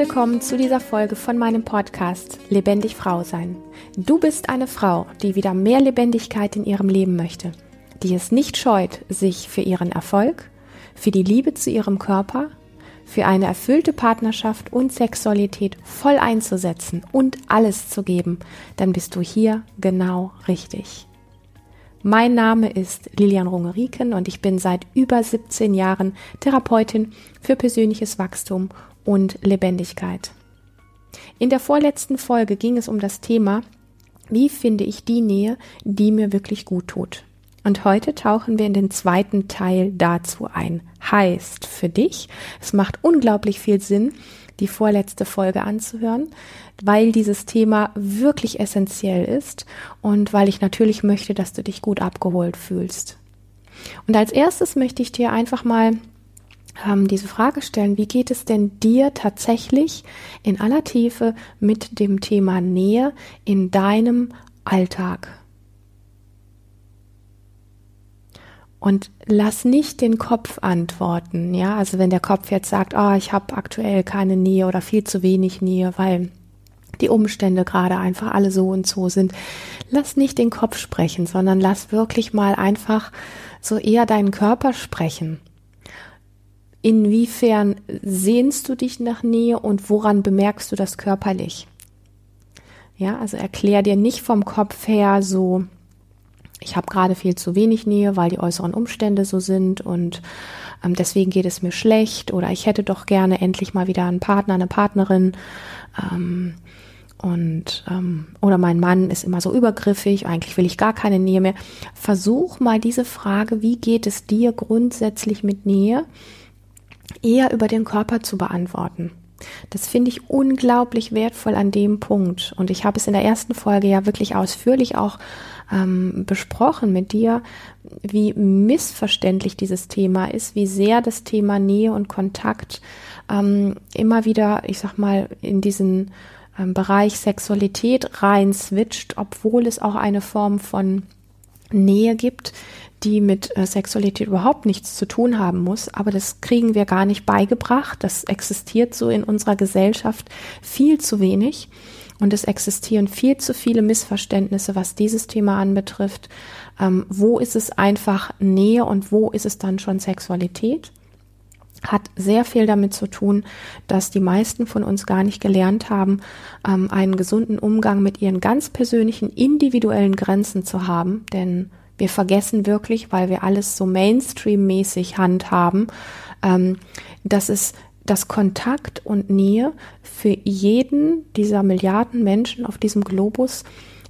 willkommen zu dieser Folge von meinem Podcast Lebendig Frau sein. Du bist eine Frau, die wieder mehr Lebendigkeit in ihrem Leben möchte, die es nicht scheut, sich für ihren Erfolg, für die Liebe zu ihrem Körper, für eine erfüllte Partnerschaft und Sexualität voll einzusetzen und alles zu geben, dann bist du hier genau richtig. Mein Name ist Lilian Rungeriken und ich bin seit über 17 Jahren Therapeutin für persönliches Wachstum und Lebendigkeit. In der vorletzten Folge ging es um das Thema, wie finde ich die Nähe, die mir wirklich gut tut. Und heute tauchen wir in den zweiten Teil dazu ein. Heißt für dich, es macht unglaublich viel Sinn, die vorletzte Folge anzuhören, weil dieses Thema wirklich essentiell ist und weil ich natürlich möchte, dass du dich gut abgeholt fühlst. Und als erstes möchte ich dir einfach mal ähm, diese Frage stellen, wie geht es denn dir tatsächlich in aller Tiefe mit dem Thema Nähe in deinem Alltag? Und lass nicht den Kopf antworten, ja. Also wenn der Kopf jetzt sagt, oh, ich habe aktuell keine Nähe oder viel zu wenig Nähe, weil die Umstände gerade einfach alle so und so sind. Lass nicht den Kopf sprechen, sondern lass wirklich mal einfach so eher deinen Körper sprechen. Inwiefern sehnst du dich nach Nähe und woran bemerkst du das körperlich? Ja, also erklär dir nicht vom Kopf her so, ich habe gerade viel zu wenig Nähe, weil die äußeren Umstände so sind und ähm, deswegen geht es mir schlecht oder ich hätte doch gerne endlich mal wieder einen Partner, eine Partnerin ähm, und ähm, oder mein Mann ist immer so übergriffig, eigentlich will ich gar keine Nähe mehr. Versuch mal diese Frage, wie geht es dir grundsätzlich mit Nähe, eher über den Körper zu beantworten. Das finde ich unglaublich wertvoll an dem Punkt. Und ich habe es in der ersten Folge ja wirklich ausführlich auch ähm, besprochen mit dir, wie missverständlich dieses Thema ist, wie sehr das Thema Nähe und Kontakt ähm, immer wieder, ich sag mal, in diesen ähm, Bereich Sexualität rein switcht, obwohl es auch eine Form von Nähe gibt, die mit äh, Sexualität überhaupt nichts zu tun haben muss, aber das kriegen wir gar nicht beigebracht. Das existiert so in unserer Gesellschaft viel zu wenig. Und es existieren viel zu viele Missverständnisse, was dieses Thema anbetrifft. Ähm, wo ist es einfach Nähe und wo ist es dann schon Sexualität? Hat sehr viel damit zu tun, dass die meisten von uns gar nicht gelernt haben, ähm, einen gesunden Umgang mit ihren ganz persönlichen, individuellen Grenzen zu haben. Denn wir vergessen wirklich, weil wir alles so Mainstream-mäßig handhaben, ähm, dass es dass Kontakt und Nähe für jeden dieser Milliarden Menschen auf diesem Globus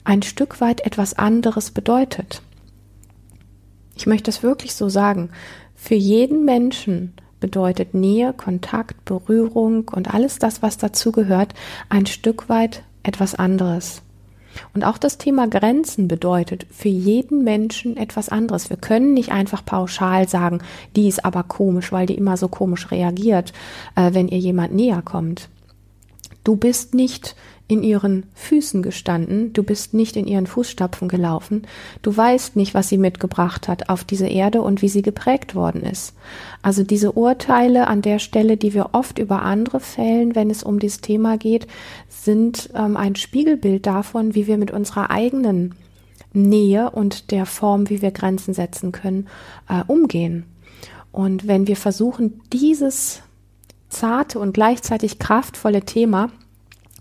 ein Stück weit etwas anderes bedeutet. Ich möchte es wirklich so sagen. Für jeden Menschen bedeutet Nähe, Kontakt, Berührung und alles das, was dazugehört, ein Stück weit etwas anderes. Und auch das Thema Grenzen bedeutet für jeden Menschen etwas anderes. Wir können nicht einfach pauschal sagen, die ist aber komisch, weil die immer so komisch reagiert, äh, wenn ihr jemand näher kommt. Du bist nicht in ihren Füßen gestanden, du bist nicht in ihren Fußstapfen gelaufen, du weißt nicht, was sie mitgebracht hat auf diese Erde und wie sie geprägt worden ist. Also diese Urteile an der Stelle, die wir oft über andere fällen, wenn es um dieses Thema geht, sind ähm, ein Spiegelbild davon, wie wir mit unserer eigenen Nähe und der Form, wie wir Grenzen setzen können, äh, umgehen. Und wenn wir versuchen, dieses zarte und gleichzeitig kraftvolle Thema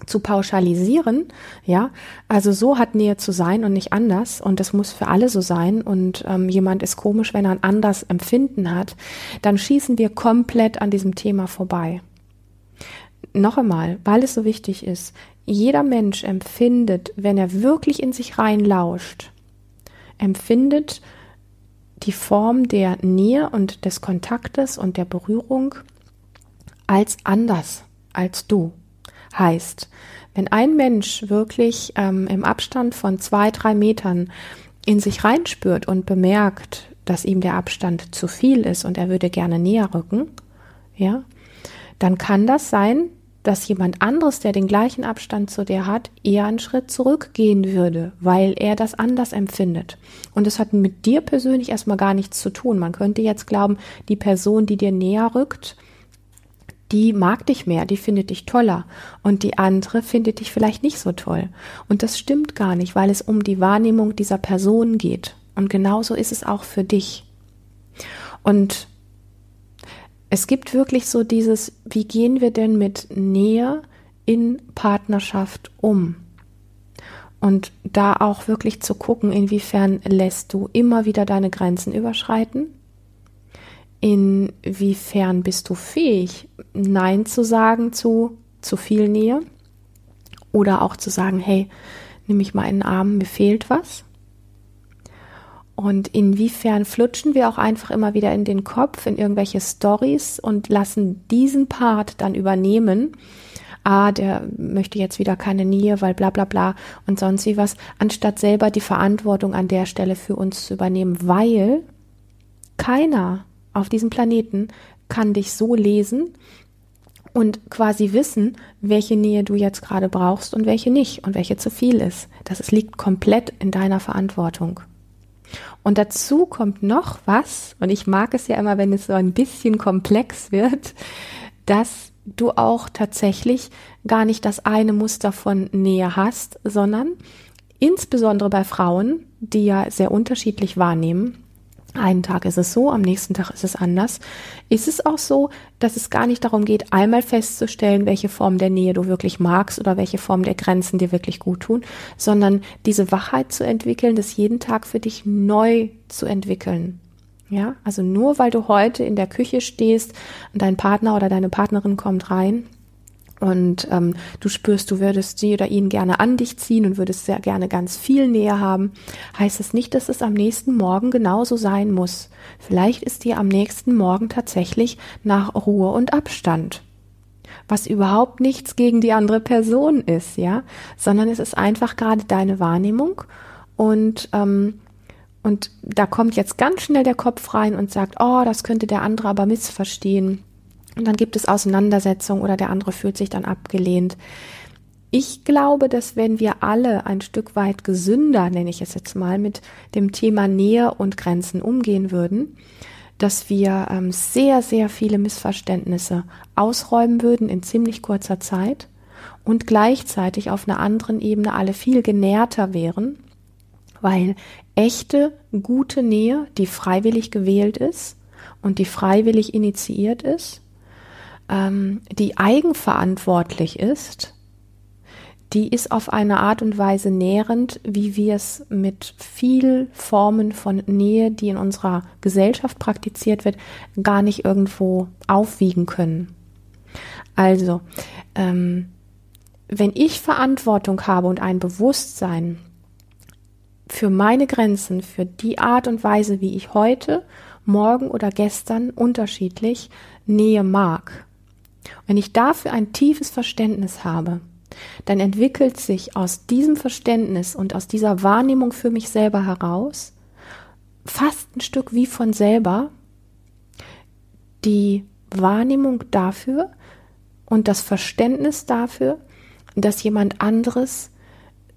zu pauschalisieren, ja, also so hat Nähe zu sein und nicht anders und das muss für alle so sein und ähm, jemand ist komisch, wenn er ein anders Empfinden hat, dann schießen wir komplett an diesem Thema vorbei. Noch einmal, weil es so wichtig ist, jeder Mensch empfindet, wenn er wirklich in sich reinlauscht, empfindet die Form der Nähe und des Kontaktes und der Berührung als anders als du. Heißt, wenn ein Mensch wirklich ähm, im Abstand von zwei, drei Metern in sich reinspürt und bemerkt, dass ihm der Abstand zu viel ist und er würde gerne näher rücken, ja, dann kann das sein, dass jemand anderes, der den gleichen Abstand zu dir hat, eher einen Schritt zurückgehen würde, weil er das anders empfindet. Und es hat mit dir persönlich erstmal gar nichts zu tun. Man könnte jetzt glauben, die Person, die dir näher rückt, die mag dich mehr, die findet dich toller und die andere findet dich vielleicht nicht so toll. Und das stimmt gar nicht, weil es um die Wahrnehmung dieser Person geht. Und genauso ist es auch für dich. Und es gibt wirklich so dieses, wie gehen wir denn mit Nähe in Partnerschaft um? Und da auch wirklich zu gucken, inwiefern lässt du immer wieder deine Grenzen überschreiten? Inwiefern bist du fähig, Nein zu sagen zu zu viel Nähe? Oder auch zu sagen, hey, nimm mich mal in den Arm, mir fehlt was? Und inwiefern flutschen wir auch einfach immer wieder in den Kopf, in irgendwelche Stories und lassen diesen Part dann übernehmen ah, der möchte jetzt wieder keine Nähe, weil bla bla bla und sonst wie was, anstatt selber die Verantwortung an der Stelle für uns zu übernehmen, weil keiner auf diesem Planeten kann dich so lesen und quasi wissen, welche Nähe du jetzt gerade brauchst und welche nicht und welche zu viel ist. Das liegt komplett in deiner Verantwortung. Und dazu kommt noch was, und ich mag es ja immer, wenn es so ein bisschen komplex wird, dass du auch tatsächlich gar nicht das eine Muster von Nähe hast, sondern insbesondere bei Frauen, die ja sehr unterschiedlich wahrnehmen, einen Tag ist es so, am nächsten Tag ist es anders. Ist es auch so, dass es gar nicht darum geht, einmal festzustellen, welche Form der Nähe du wirklich magst oder welche Form der Grenzen dir wirklich gut tun, sondern diese Wachheit zu entwickeln, das jeden Tag für dich neu zu entwickeln. Ja, also nur weil du heute in der Küche stehst und dein Partner oder deine Partnerin kommt rein und ähm, du spürst, du würdest sie oder ihn gerne an dich ziehen und würdest sehr gerne ganz viel Nähe haben, heißt es nicht, dass es am nächsten Morgen genauso sein muss. Vielleicht ist dir am nächsten Morgen tatsächlich nach Ruhe und Abstand. Was überhaupt nichts gegen die andere Person ist, ja, sondern es ist einfach gerade deine Wahrnehmung und ähm, und da kommt jetzt ganz schnell der Kopf rein und sagt, oh, das könnte der andere aber missverstehen. Und dann gibt es Auseinandersetzungen oder der andere fühlt sich dann abgelehnt. Ich glaube, dass wenn wir alle ein Stück weit gesünder, nenne ich es jetzt mal, mit dem Thema Nähe und Grenzen umgehen würden, dass wir ähm, sehr, sehr viele Missverständnisse ausräumen würden in ziemlich kurzer Zeit und gleichzeitig auf einer anderen Ebene alle viel genährter wären, weil echte, gute Nähe, die freiwillig gewählt ist und die freiwillig initiiert ist, ähm, die eigenverantwortlich ist, die ist auf eine Art und Weise nährend, wie wir es mit viel Formen von Nähe, die in unserer Gesellschaft praktiziert wird, gar nicht irgendwo aufwiegen können. Also, ähm, wenn ich Verantwortung habe und ein Bewusstsein für meine Grenzen, für die Art und Weise, wie ich heute, morgen oder gestern unterschiedlich Nähe mag. Wenn ich dafür ein tiefes Verständnis habe, dann entwickelt sich aus diesem Verständnis und aus dieser Wahrnehmung für mich selber heraus fast ein Stück wie von selber die Wahrnehmung dafür und das Verständnis dafür, dass jemand anderes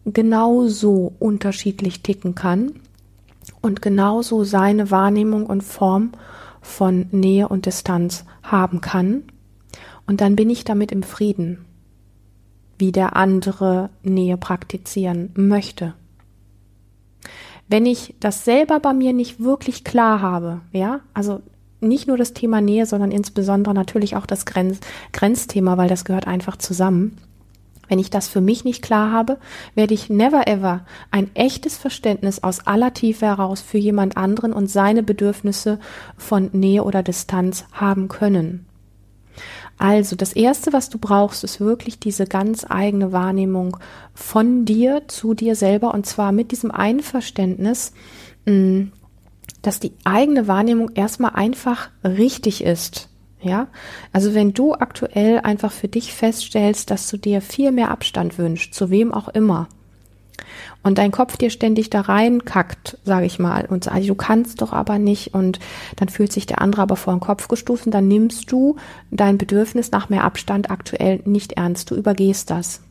genauso unterschiedlich ticken kann und genauso seine Wahrnehmung und Form von Nähe und Distanz haben kann. Und dann bin ich damit im Frieden, wie der andere Nähe praktizieren möchte. Wenn ich das selber bei mir nicht wirklich klar habe, ja, also nicht nur das Thema Nähe, sondern insbesondere natürlich auch das Grenz Grenzthema, weil das gehört einfach zusammen wenn ich das für mich nicht klar habe, werde ich never ever ein echtes Verständnis aus aller Tiefe heraus für jemand anderen und seine Bedürfnisse von Nähe oder Distanz haben können. Also das Erste, was du brauchst, ist wirklich diese ganz eigene Wahrnehmung von dir zu dir selber und zwar mit diesem Einverständnis, mm, dass die eigene Wahrnehmung erstmal einfach richtig ist. Ja, also wenn du aktuell einfach für dich feststellst, dass du dir viel mehr Abstand wünschst, zu wem auch immer, und dein Kopf dir ständig da reinkackt, sage ich mal, und sagt, du kannst doch aber nicht, und dann fühlt sich der andere aber vor den Kopf gestoßen, dann nimmst du dein Bedürfnis nach mehr Abstand aktuell nicht ernst, du übergehst das.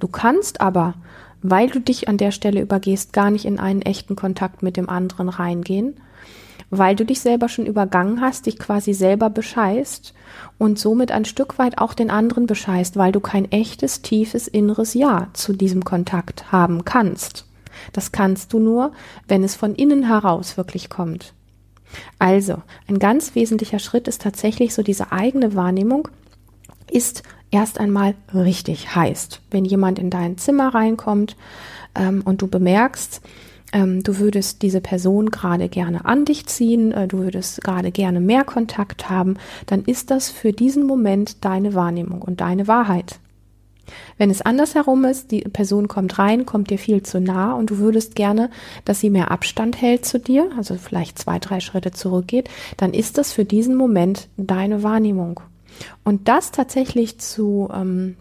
Du kannst aber, weil du dich an der Stelle übergehst, gar nicht in einen echten Kontakt mit dem anderen reingehen, weil du dich selber schon übergangen hast, dich quasi selber bescheißt und somit ein Stück weit auch den anderen bescheißt, weil du kein echtes, tiefes inneres Ja zu diesem Kontakt haben kannst. Das kannst du nur, wenn es von innen heraus wirklich kommt. Also, ein ganz wesentlicher Schritt ist tatsächlich so diese eigene Wahrnehmung ist erst einmal richtig heißt. Wenn jemand in dein Zimmer reinkommt ähm, und du bemerkst, ähm, du würdest diese Person gerade gerne an dich ziehen, äh, du würdest gerade gerne mehr Kontakt haben, dann ist das für diesen Moment deine Wahrnehmung und deine Wahrheit. Wenn es andersherum ist, die Person kommt rein, kommt dir viel zu nah und du würdest gerne, dass sie mehr Abstand hält zu dir, also vielleicht zwei, drei Schritte zurückgeht, dann ist das für diesen Moment deine Wahrnehmung. Und das tatsächlich zu ähm,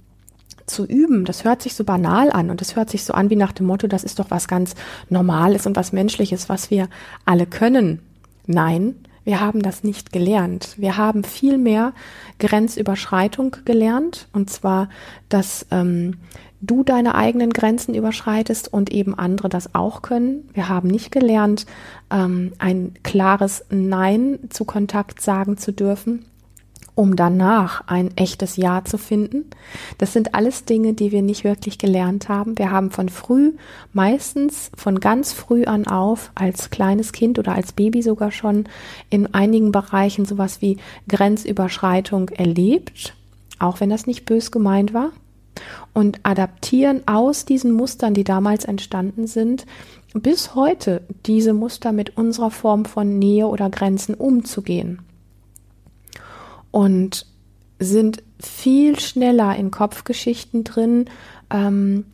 zu üben, das hört sich so banal an und das hört sich so an wie nach dem Motto, das ist doch was ganz Normales und was Menschliches, was wir alle können. Nein, wir haben das nicht gelernt. Wir haben viel mehr Grenzüberschreitung gelernt und zwar, dass ähm, du deine eigenen Grenzen überschreitest und eben andere das auch können. Wir haben nicht gelernt, ähm, ein klares Nein zu Kontakt sagen zu dürfen um danach ein echtes Ja zu finden. Das sind alles Dinge, die wir nicht wirklich gelernt haben. Wir haben von früh, meistens von ganz früh an auf, als kleines Kind oder als Baby sogar schon in einigen Bereichen sowas wie Grenzüberschreitung erlebt, auch wenn das nicht bös gemeint war. Und adaptieren aus diesen Mustern, die damals entstanden sind, bis heute diese Muster mit unserer Form von Nähe oder Grenzen umzugehen und sind viel schneller in Kopfgeschichten drin, ähm,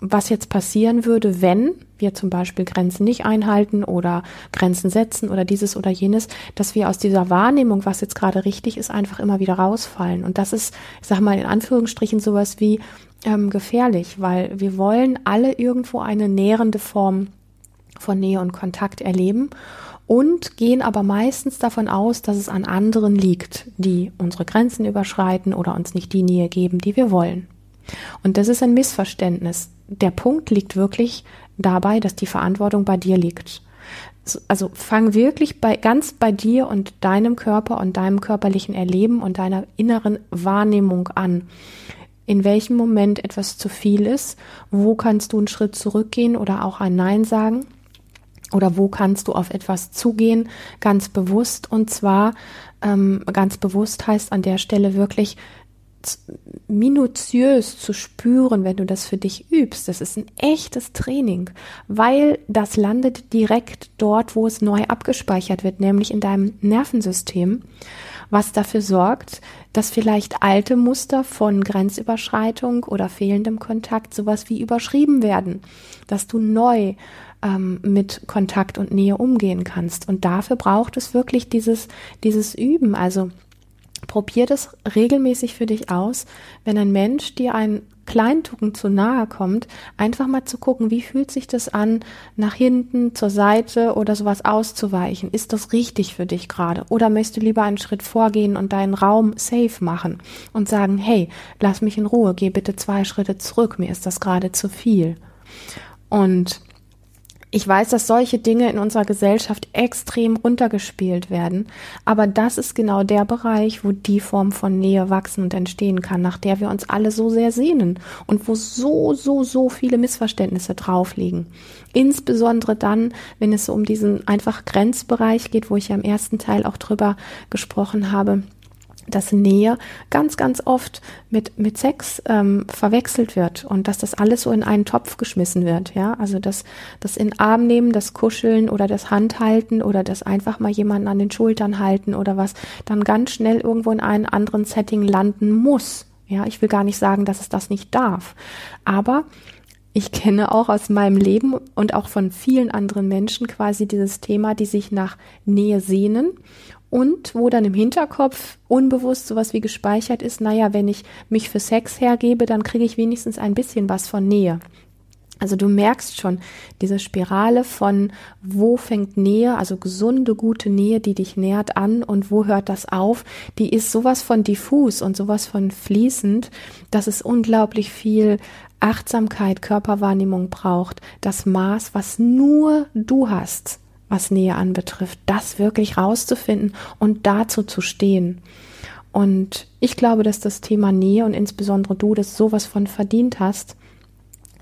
was jetzt passieren würde, wenn wir zum Beispiel Grenzen nicht einhalten oder Grenzen setzen oder dieses oder jenes, dass wir aus dieser Wahrnehmung, was jetzt gerade richtig ist, einfach immer wieder rausfallen. Und das ist, ich sag mal in Anführungsstrichen, sowas wie ähm, gefährlich, weil wir wollen alle irgendwo eine nährende Form von Nähe und Kontakt erleben und gehen aber meistens davon aus, dass es an anderen liegt, die unsere Grenzen überschreiten oder uns nicht die Nähe geben, die wir wollen. Und das ist ein Missverständnis. Der Punkt liegt wirklich dabei, dass die Verantwortung bei dir liegt. Also fang wirklich bei, ganz bei dir und deinem Körper und deinem körperlichen Erleben und deiner inneren Wahrnehmung an. In welchem Moment etwas zu viel ist, wo kannst du einen Schritt zurückgehen oder auch ein Nein sagen oder wo kannst du auf etwas zugehen, ganz bewusst. Und zwar ähm, ganz bewusst heißt an der Stelle wirklich minutiös zu spüren, wenn du das für dich übst. Das ist ein echtes Training, weil das landet direkt dort, wo es neu abgespeichert wird, nämlich in deinem Nervensystem, was dafür sorgt, dass vielleicht alte Muster von Grenzüberschreitung oder fehlendem Kontakt sowas wie überschrieben werden, dass du neu ähm, mit Kontakt und Nähe umgehen kannst. Und dafür braucht es wirklich dieses, dieses Üben. Also probier das regelmäßig für dich aus, wenn ein Mensch dir ein Kleintucken zu nahe kommt, einfach mal zu gucken, wie fühlt sich das an, nach hinten, zur Seite oder sowas auszuweichen. Ist das richtig für dich gerade? Oder möchtest du lieber einen Schritt vorgehen und deinen Raum safe machen und sagen, hey, lass mich in Ruhe, geh bitte zwei Schritte zurück, mir ist das gerade zu viel. Und ich weiß, dass solche Dinge in unserer Gesellschaft extrem runtergespielt werden, aber das ist genau der Bereich, wo die Form von Nähe wachsen und entstehen kann, nach der wir uns alle so sehr sehnen und wo so, so, so viele Missverständnisse drauf liegen. Insbesondere dann, wenn es so um diesen einfach Grenzbereich geht, wo ich ja im ersten Teil auch drüber gesprochen habe dass Nähe ganz, ganz oft mit, mit Sex ähm, verwechselt wird und dass das alles so in einen Topf geschmissen wird. Ja, also das, das in Arm nehmen, das Kuscheln oder das Handhalten oder das einfach mal jemanden an den Schultern halten oder was dann ganz schnell irgendwo in einen anderen Setting landen muss. Ja, ich will gar nicht sagen, dass es das nicht darf. Aber ich kenne auch aus meinem Leben und auch von vielen anderen Menschen quasi dieses Thema, die sich nach Nähe sehnen und wo dann im Hinterkopf unbewusst sowas wie gespeichert ist, naja, wenn ich mich für Sex hergebe, dann kriege ich wenigstens ein bisschen was von Nähe. Also du merkst schon diese Spirale von wo fängt Nähe, also gesunde, gute Nähe, die dich nährt an und wo hört das auf, die ist sowas von diffus und sowas von fließend, dass es unglaublich viel Achtsamkeit, Körperwahrnehmung braucht, das Maß, was nur du hast was Nähe anbetrifft, das wirklich rauszufinden und dazu zu stehen. Und ich glaube, dass das Thema Nähe und insbesondere du das sowas von verdient hast.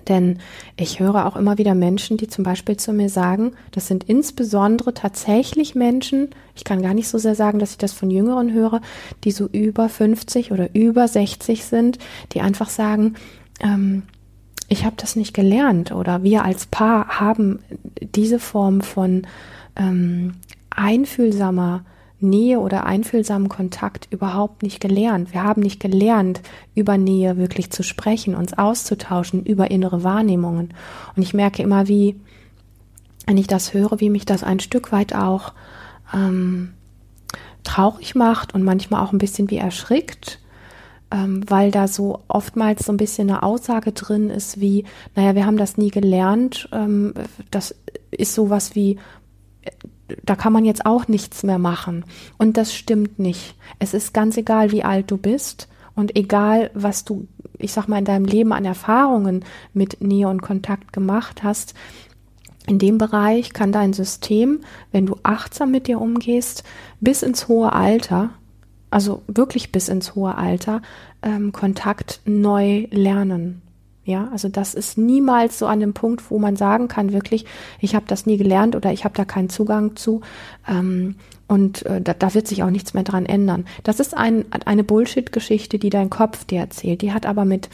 Denn ich höre auch immer wieder Menschen, die zum Beispiel zu mir sagen, das sind insbesondere tatsächlich Menschen, ich kann gar nicht so sehr sagen, dass ich das von Jüngeren höre, die so über 50 oder über 60 sind, die einfach sagen, ähm, ich habe das nicht gelernt oder wir als Paar haben diese Form von ähm, einfühlsamer Nähe oder einfühlsamen Kontakt überhaupt nicht gelernt. Wir haben nicht gelernt, über Nähe wirklich zu sprechen, uns auszutauschen, über innere Wahrnehmungen. Und ich merke immer, wie, wenn ich das höre, wie mich das ein Stück weit auch ähm, traurig macht und manchmal auch ein bisschen wie erschrickt, ähm, weil da so oftmals so ein bisschen eine Aussage drin ist wie, naja, wir haben das nie gelernt, ähm, das ist sowas wie, da kann man jetzt auch nichts mehr machen. Und das stimmt nicht. Es ist ganz egal, wie alt du bist und egal, was du, ich sag mal, in deinem Leben an Erfahrungen mit Nähe und Kontakt gemacht hast. In dem Bereich kann dein System, wenn du achtsam mit dir umgehst, bis ins hohe Alter, also wirklich bis ins hohe Alter, ähm, Kontakt neu lernen. Ja, also das ist niemals so an dem Punkt, wo man sagen kann, wirklich, ich habe das nie gelernt oder ich habe da keinen Zugang zu. Ähm, und äh, da, da wird sich auch nichts mehr dran ändern. Das ist ein, eine Bullshit-Geschichte, die dein Kopf dir erzählt. Die hat aber mit,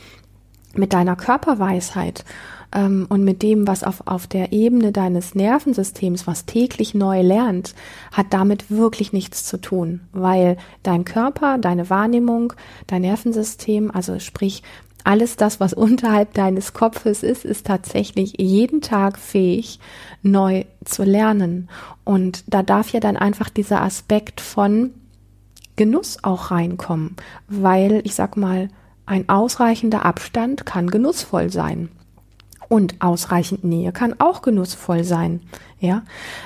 mit deiner Körperweisheit ähm, und mit dem, was auf, auf der Ebene deines Nervensystems, was täglich neu lernt, hat damit wirklich nichts zu tun, weil dein Körper, deine Wahrnehmung, dein Nervensystem, also sprich alles das, was unterhalb deines Kopfes ist, ist tatsächlich jeden Tag fähig, neu zu lernen. Und da darf ja dann einfach dieser Aspekt von Genuss auch reinkommen, weil ich sag mal, ein ausreichender Abstand kann genussvoll sein. Und ausreichend Nähe kann auch genussvoll sein. Ja,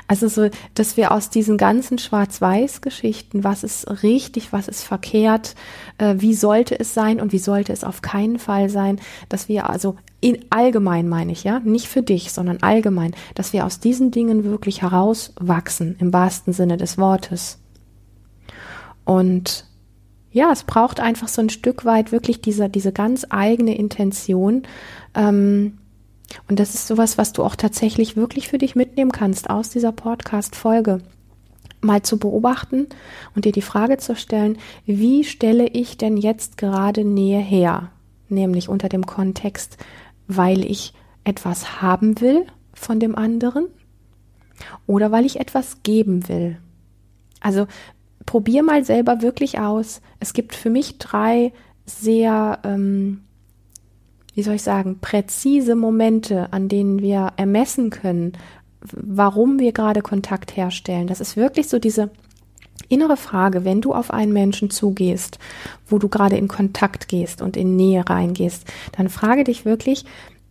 also so, dass wir aus diesen ganzen Schwarz-Weiß-Geschichten, was ist richtig, was ist verkehrt, äh, wie sollte es sein und wie sollte es auf keinen Fall sein, dass wir also in allgemein meine ich, ja, nicht für dich, sondern allgemein, dass wir aus diesen Dingen wirklich herauswachsen, im wahrsten Sinne des Wortes. Und ja, es braucht einfach so ein Stück weit wirklich diese, diese ganz eigene Intention, ähm, und das ist sowas, was du auch tatsächlich wirklich für dich mitnehmen kannst aus dieser Podcast-Folge. Mal zu beobachten und dir die Frage zu stellen, wie stelle ich denn jetzt gerade Nähe her? Nämlich unter dem Kontext, weil ich etwas haben will von dem anderen oder weil ich etwas geben will. Also probier mal selber wirklich aus. Es gibt für mich drei sehr ähm, wie soll ich sagen, präzise Momente, an denen wir ermessen können, warum wir gerade Kontakt herstellen. Das ist wirklich so diese innere Frage, wenn du auf einen Menschen zugehst, wo du gerade in Kontakt gehst und in Nähe reingehst, dann frage dich wirklich,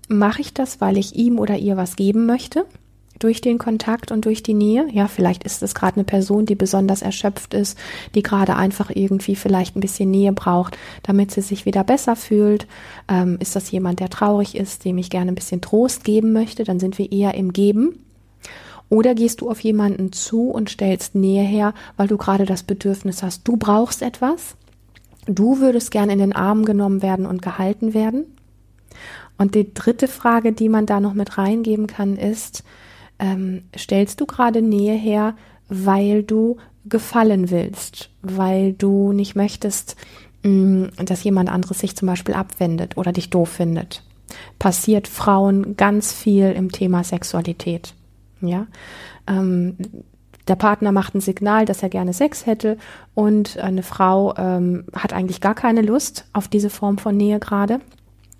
mache ich das, weil ich ihm oder ihr was geben möchte? Durch den Kontakt und durch die Nähe. Ja, vielleicht ist es gerade eine Person, die besonders erschöpft ist, die gerade einfach irgendwie vielleicht ein bisschen Nähe braucht, damit sie sich wieder besser fühlt. Ähm, ist das jemand, der traurig ist, dem ich gerne ein bisschen Trost geben möchte? Dann sind wir eher im Geben. Oder gehst du auf jemanden zu und stellst Nähe her, weil du gerade das Bedürfnis hast, du brauchst etwas, du würdest gerne in den Arm genommen werden und gehalten werden. Und die dritte Frage, die man da noch mit reingeben kann, ist, ähm, stellst du gerade Nähe her, weil du gefallen willst, weil du nicht möchtest, mh, mm, dass jemand anderes sich zum Beispiel abwendet oder dich doof findet. Passiert Frauen ganz viel im Thema Sexualität. Ja, ähm, der Partner macht ein Signal, dass er gerne Sex hätte und eine Frau ähm, hat eigentlich gar keine Lust auf diese Form von Nähe gerade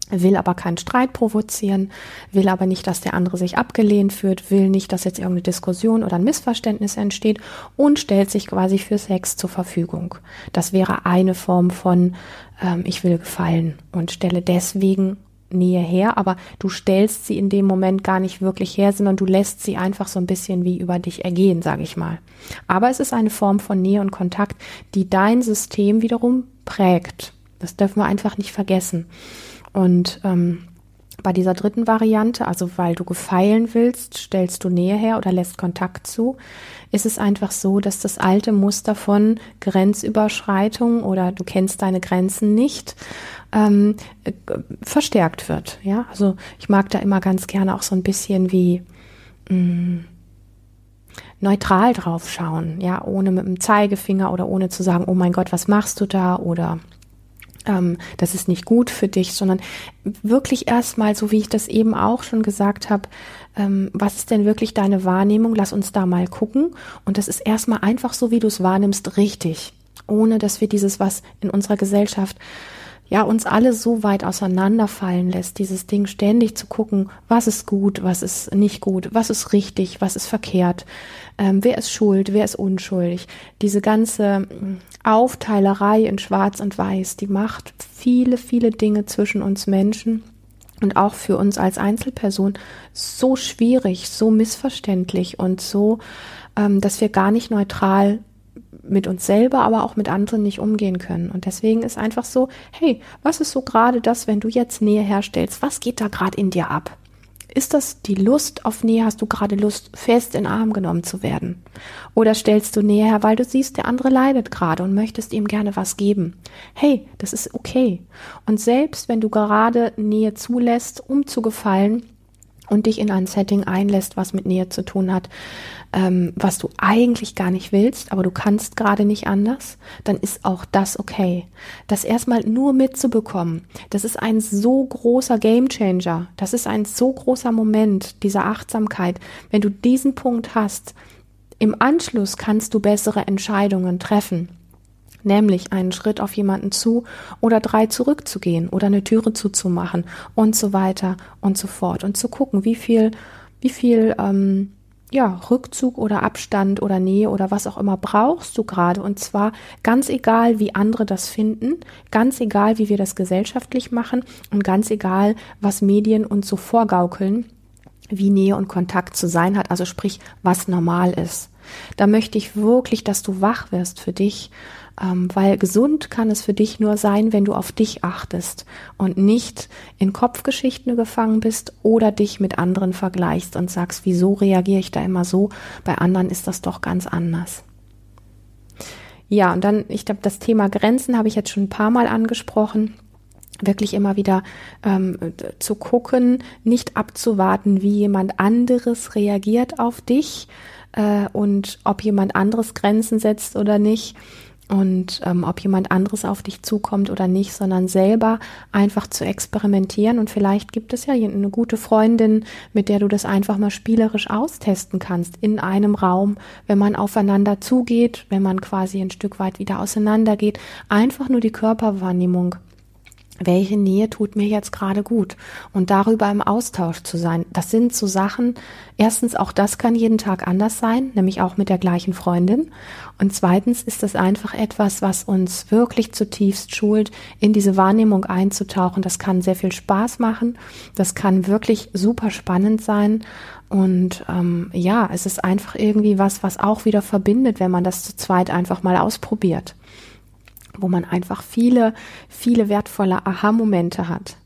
will aber keinen Streit provozieren, will aber nicht, dass der andere sich abgelehnt fühlt, will nicht, dass jetzt irgendeine Diskussion oder ein Missverständnis entsteht und stellt sich quasi für Sex zur Verfügung. Das wäre eine Form von ähm, ich will gefallen und stelle deswegen Nähe her, aber du stellst sie in dem Moment gar nicht wirklich her, sondern du lässt sie einfach so ein bisschen wie über dich ergehen, sage ich mal. Aber es ist eine Form von Nähe und Kontakt, die dein System wiederum prägt. Das dürfen wir einfach nicht vergessen. Und ähm, Bei dieser dritten Variante, also weil du gefeilen willst, stellst du Nähe her oder lässt Kontakt zu, ist es einfach so, dass das alte Muster von Grenzüberschreitung oder du kennst deine Grenzen nicht ähm, äh, verstärkt wird. Ja, also ich mag da immer ganz gerne auch so ein bisschen wie mh, mm, neutral drauf schauen, ja, ohne mit dem Zeigefinger oder ohne zu sagen, oh mein Gott, was machst du da oder ähm, das ist nicht gut für dich, sondern wirklich erstmal, so wie ich das eben auch schon gesagt habe, ähm, was ist denn wirklich deine Wahrnehmung? Lass uns da mal gucken. Und das ist erstmal einfach so, wie du es wahrnimmst, richtig. Ohne dass wir dieses, was in unserer Gesellschaft ja uns alle so weit auseinanderfallen lässt, dieses Ding ständig zu gucken, was ist gut, was ist nicht gut, was ist richtig, was ist verkehrt, ähm, wer ist schuld, wer ist unschuldig. Diese ganze mm, Aufteilerei in Schwarz und Weiß, die macht viele, viele Dinge zwischen uns Menschen und auch für uns als Einzelperson so schwierig, so missverständlich und so, ähm, dass wir gar nicht neutral mit uns selber, aber auch mit anderen nicht umgehen können. Und deswegen ist einfach so, hey, was ist so gerade das, wenn du jetzt Nähe herstellst? Was geht da gerade in dir ab? Ist das die Lust auf Nähe? Hast du gerade Lust, fest in den Arm genommen zu werden? Oder stellst du Nähe her, weil du siehst, der andere leidet gerade und möchtest ihm gerne was geben? Hey, das ist okay. Und selbst wenn du gerade Nähe zulässt, um zu gefallen, und dich in ein Setting einlässt, was mit Nähe zu tun hat, ähm, was du eigentlich gar nicht willst, aber du kannst gerade nicht anders, dann ist auch das okay. Das erstmal nur mitzubekommen, das ist ein so großer Gamechanger, das ist ein so großer Moment dieser Achtsamkeit. Wenn du diesen Punkt hast, im Anschluss kannst du bessere Entscheidungen treffen nämlich einen Schritt auf jemanden zu oder drei zurückzugehen oder eine Türe zuzumachen und so weiter und so fort und zu gucken, wie viel, wie viel ähm, ja, Rückzug oder Abstand oder Nähe oder was auch immer brauchst du gerade. Und zwar ganz egal, wie andere das finden, ganz egal, wie wir das gesellschaftlich machen und ganz egal, was Medien uns so vorgaukeln, wie Nähe und Kontakt zu sein hat. Also sprich, was normal ist. Da möchte ich wirklich, dass du wach wirst für dich ähm, weil gesund kann es für dich nur sein, wenn du auf dich achtest und nicht in Kopfgeschichten gefangen bist oder dich mit anderen vergleichst und sagst, wieso reagiere ich da immer so, bei anderen ist das doch ganz anders. Ja, und dann, ich glaube, das Thema Grenzen habe ich jetzt schon ein paar Mal angesprochen. Wirklich immer wieder ähm, zu gucken, nicht abzuwarten, wie jemand anderes reagiert auf dich äh, und ob jemand anderes Grenzen setzt oder nicht, und ähm, ob jemand anderes auf dich zukommt oder nicht, sondern selber einfach zu experimentieren. Und vielleicht gibt es ja eine gute Freundin, mit der du das einfach mal spielerisch austesten kannst in einem Raum, wenn man aufeinander zugeht, wenn man quasi ein Stück weit wieder auseinandergeht. Einfach nur die Körperwahrnehmung welche Nähe tut mir jetzt gerade gut und darüber im Austausch zu sein. Das sind so Sachen. Erstens, auch das kann jeden Tag anders sein, nämlich auch mit der gleichen Freundin. Und zweitens ist das einfach etwas, was uns wirklich zutiefst schult, in diese Wahrnehmung einzutauchen. Das kann sehr viel Spaß machen. Das kann wirklich super spannend sein. Und ähm, ja, es ist einfach irgendwie was, was auch wieder verbindet, wenn man das zu zweit einfach mal ausprobiert wo man einfach viele, viele wertvolle Aha-Momente hat.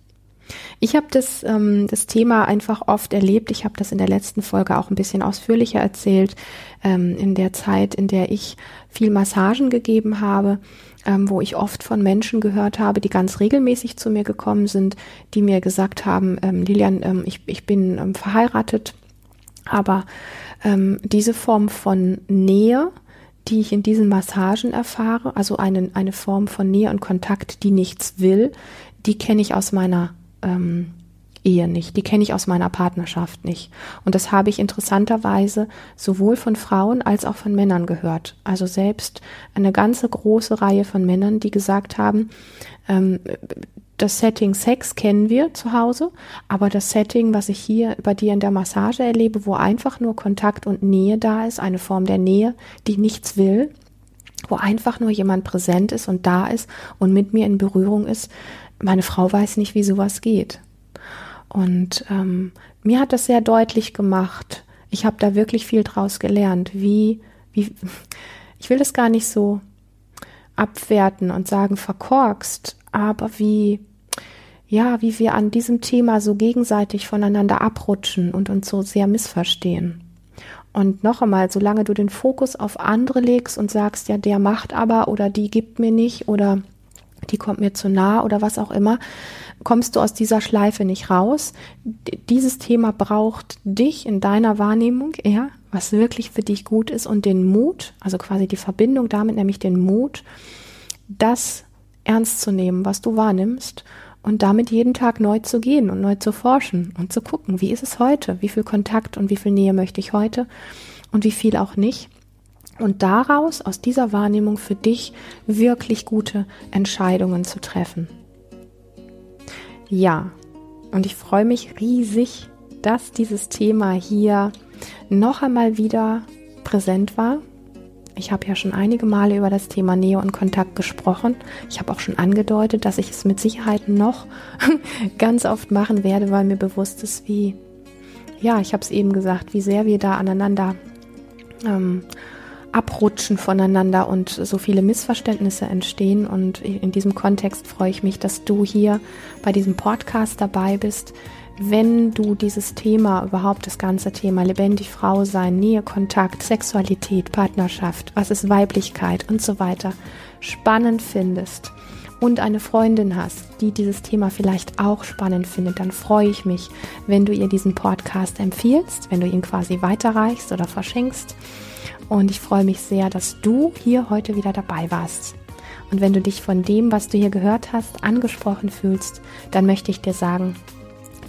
Ich habe das, ähm, das Thema einfach oft erlebt. Ich habe das in der letzten Folge auch ein bisschen ausführlicher erzählt. Ähm, in der Zeit, in der ich viel Massagen gegeben habe, ähm, wo ich oft von Menschen gehört habe, die ganz regelmäßig zu mir gekommen sind, die mir gesagt haben, ähm, Lilian, ähm, ich, ich bin ähm, verheiratet, aber diese Form von Nähe, die ich in diesen Massagen erfahre, also eine, eine Form von Nähe und Kontakt, die nichts will, die kenne ich aus meiner ähm, Ehe nicht, die kenne ich aus meiner Partnerschaft nicht. Und das habe ich interessanterweise sowohl von Frauen als auch von Männern gehört. Also selbst eine ganze große Reihe von Männern, die gesagt haben, ähm, das Setting Sex kennen wir zu Hause, aber das Setting, was ich hier bei dir in der Massage erlebe, wo einfach nur Kontakt und Nähe da ist, eine Form der Nähe, die nichts will, wo einfach nur jemand präsent ist und da ist und mit mir in Berührung ist, meine Frau weiß nicht, wie sowas geht. Und ähm, mir hat das sehr deutlich gemacht. Ich habe da wirklich viel draus gelernt, wie, wie, ich will das gar nicht so abwerten und sagen verkorkst, aber wie, ja, wie wir an diesem Thema so gegenseitig voneinander abrutschen und uns so sehr missverstehen. Und noch einmal, solange du den Fokus auf andere legst und sagst, ja, der macht aber oder die gibt mir nicht oder die kommt mir zu nah oder was auch immer, kommst du aus dieser Schleife nicht raus. Dieses Thema braucht dich in deiner Wahrnehmung, ja, was wirklich für dich gut ist und den Mut, also quasi die Verbindung damit, nämlich den Mut, das ernst zu nehmen, was du wahrnimmst und damit jeden Tag neu zu gehen und neu zu forschen und zu gucken, wie ist es heute, wie viel Kontakt und wie viel Nähe möchte ich heute und wie viel auch nicht. Und daraus, aus dieser Wahrnehmung für dich wirklich gute Entscheidungen zu treffen. Ja, und ich freue mich riesig, dass dieses Thema hier noch einmal wieder präsent war. Ich habe ja schon einige Male über das Thema Nähe und Kontakt gesprochen. Ich habe auch schon angedeutet, dass ich es mit Sicherheit noch ganz oft machen werde, weil mir bewusst ist, wie, ja, ich habe es eben gesagt, wie sehr wir da aneinander ähm, abrutschen voneinander und so viele Missverständnisse entstehen. Und in diesem Kontext freue ich mich, dass du hier bei diesem Podcast dabei bist, wenn du dieses Thema, überhaupt das ganze Thema lebendig Frau sein, Nähe, Kontakt, Sexualität, Partnerschaft, was ist Weiblichkeit und so weiter spannend findest und eine Freundin hast, die dieses Thema vielleicht auch spannend findet, dann freue ich mich, wenn du ihr diesen Podcast empfiehlst, wenn du ihn quasi weiterreichst oder verschenkst. Und ich freue mich sehr, dass du hier heute wieder dabei warst. Und wenn du dich von dem, was du hier gehört hast, angesprochen fühlst, dann möchte ich dir sagen,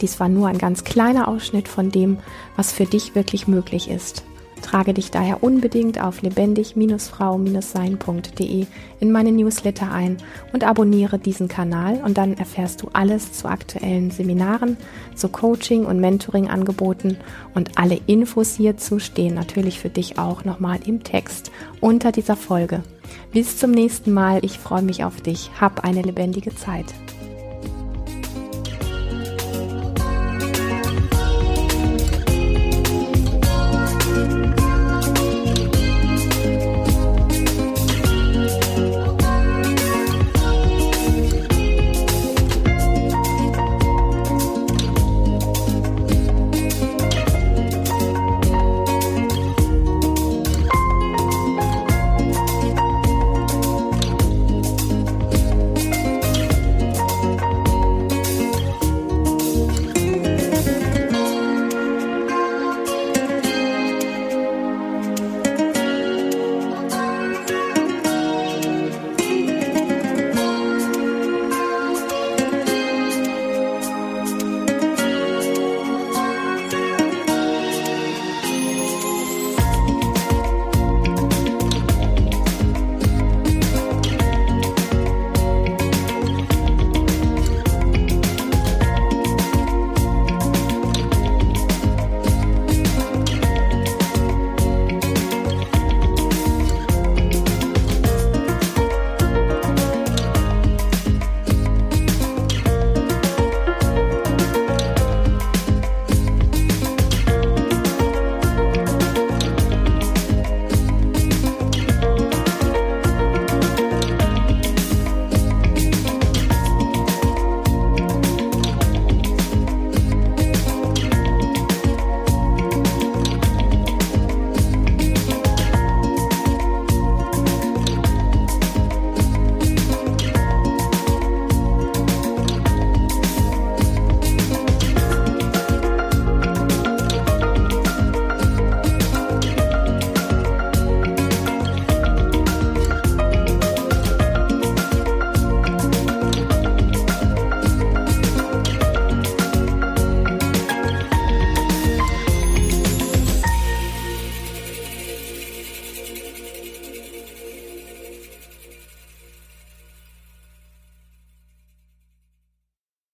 dies war nur ein ganz kleiner Ausschnitt von dem, was für dich wirklich möglich ist. Trage dich daher unbedingt auf lebendig-frau-sein.de in meine Newsletter ein und abonniere diesen Kanal und dann erfährst du alles zu aktuellen Seminaren, zu Coaching und Mentoring-Angeboten und alle Infos hierzu stehen natürlich für dich auch nochmal im Text unter dieser Folge. Bis zum nächsten Mal, ich freue mich auf dich. Hab eine lebendige Zeit.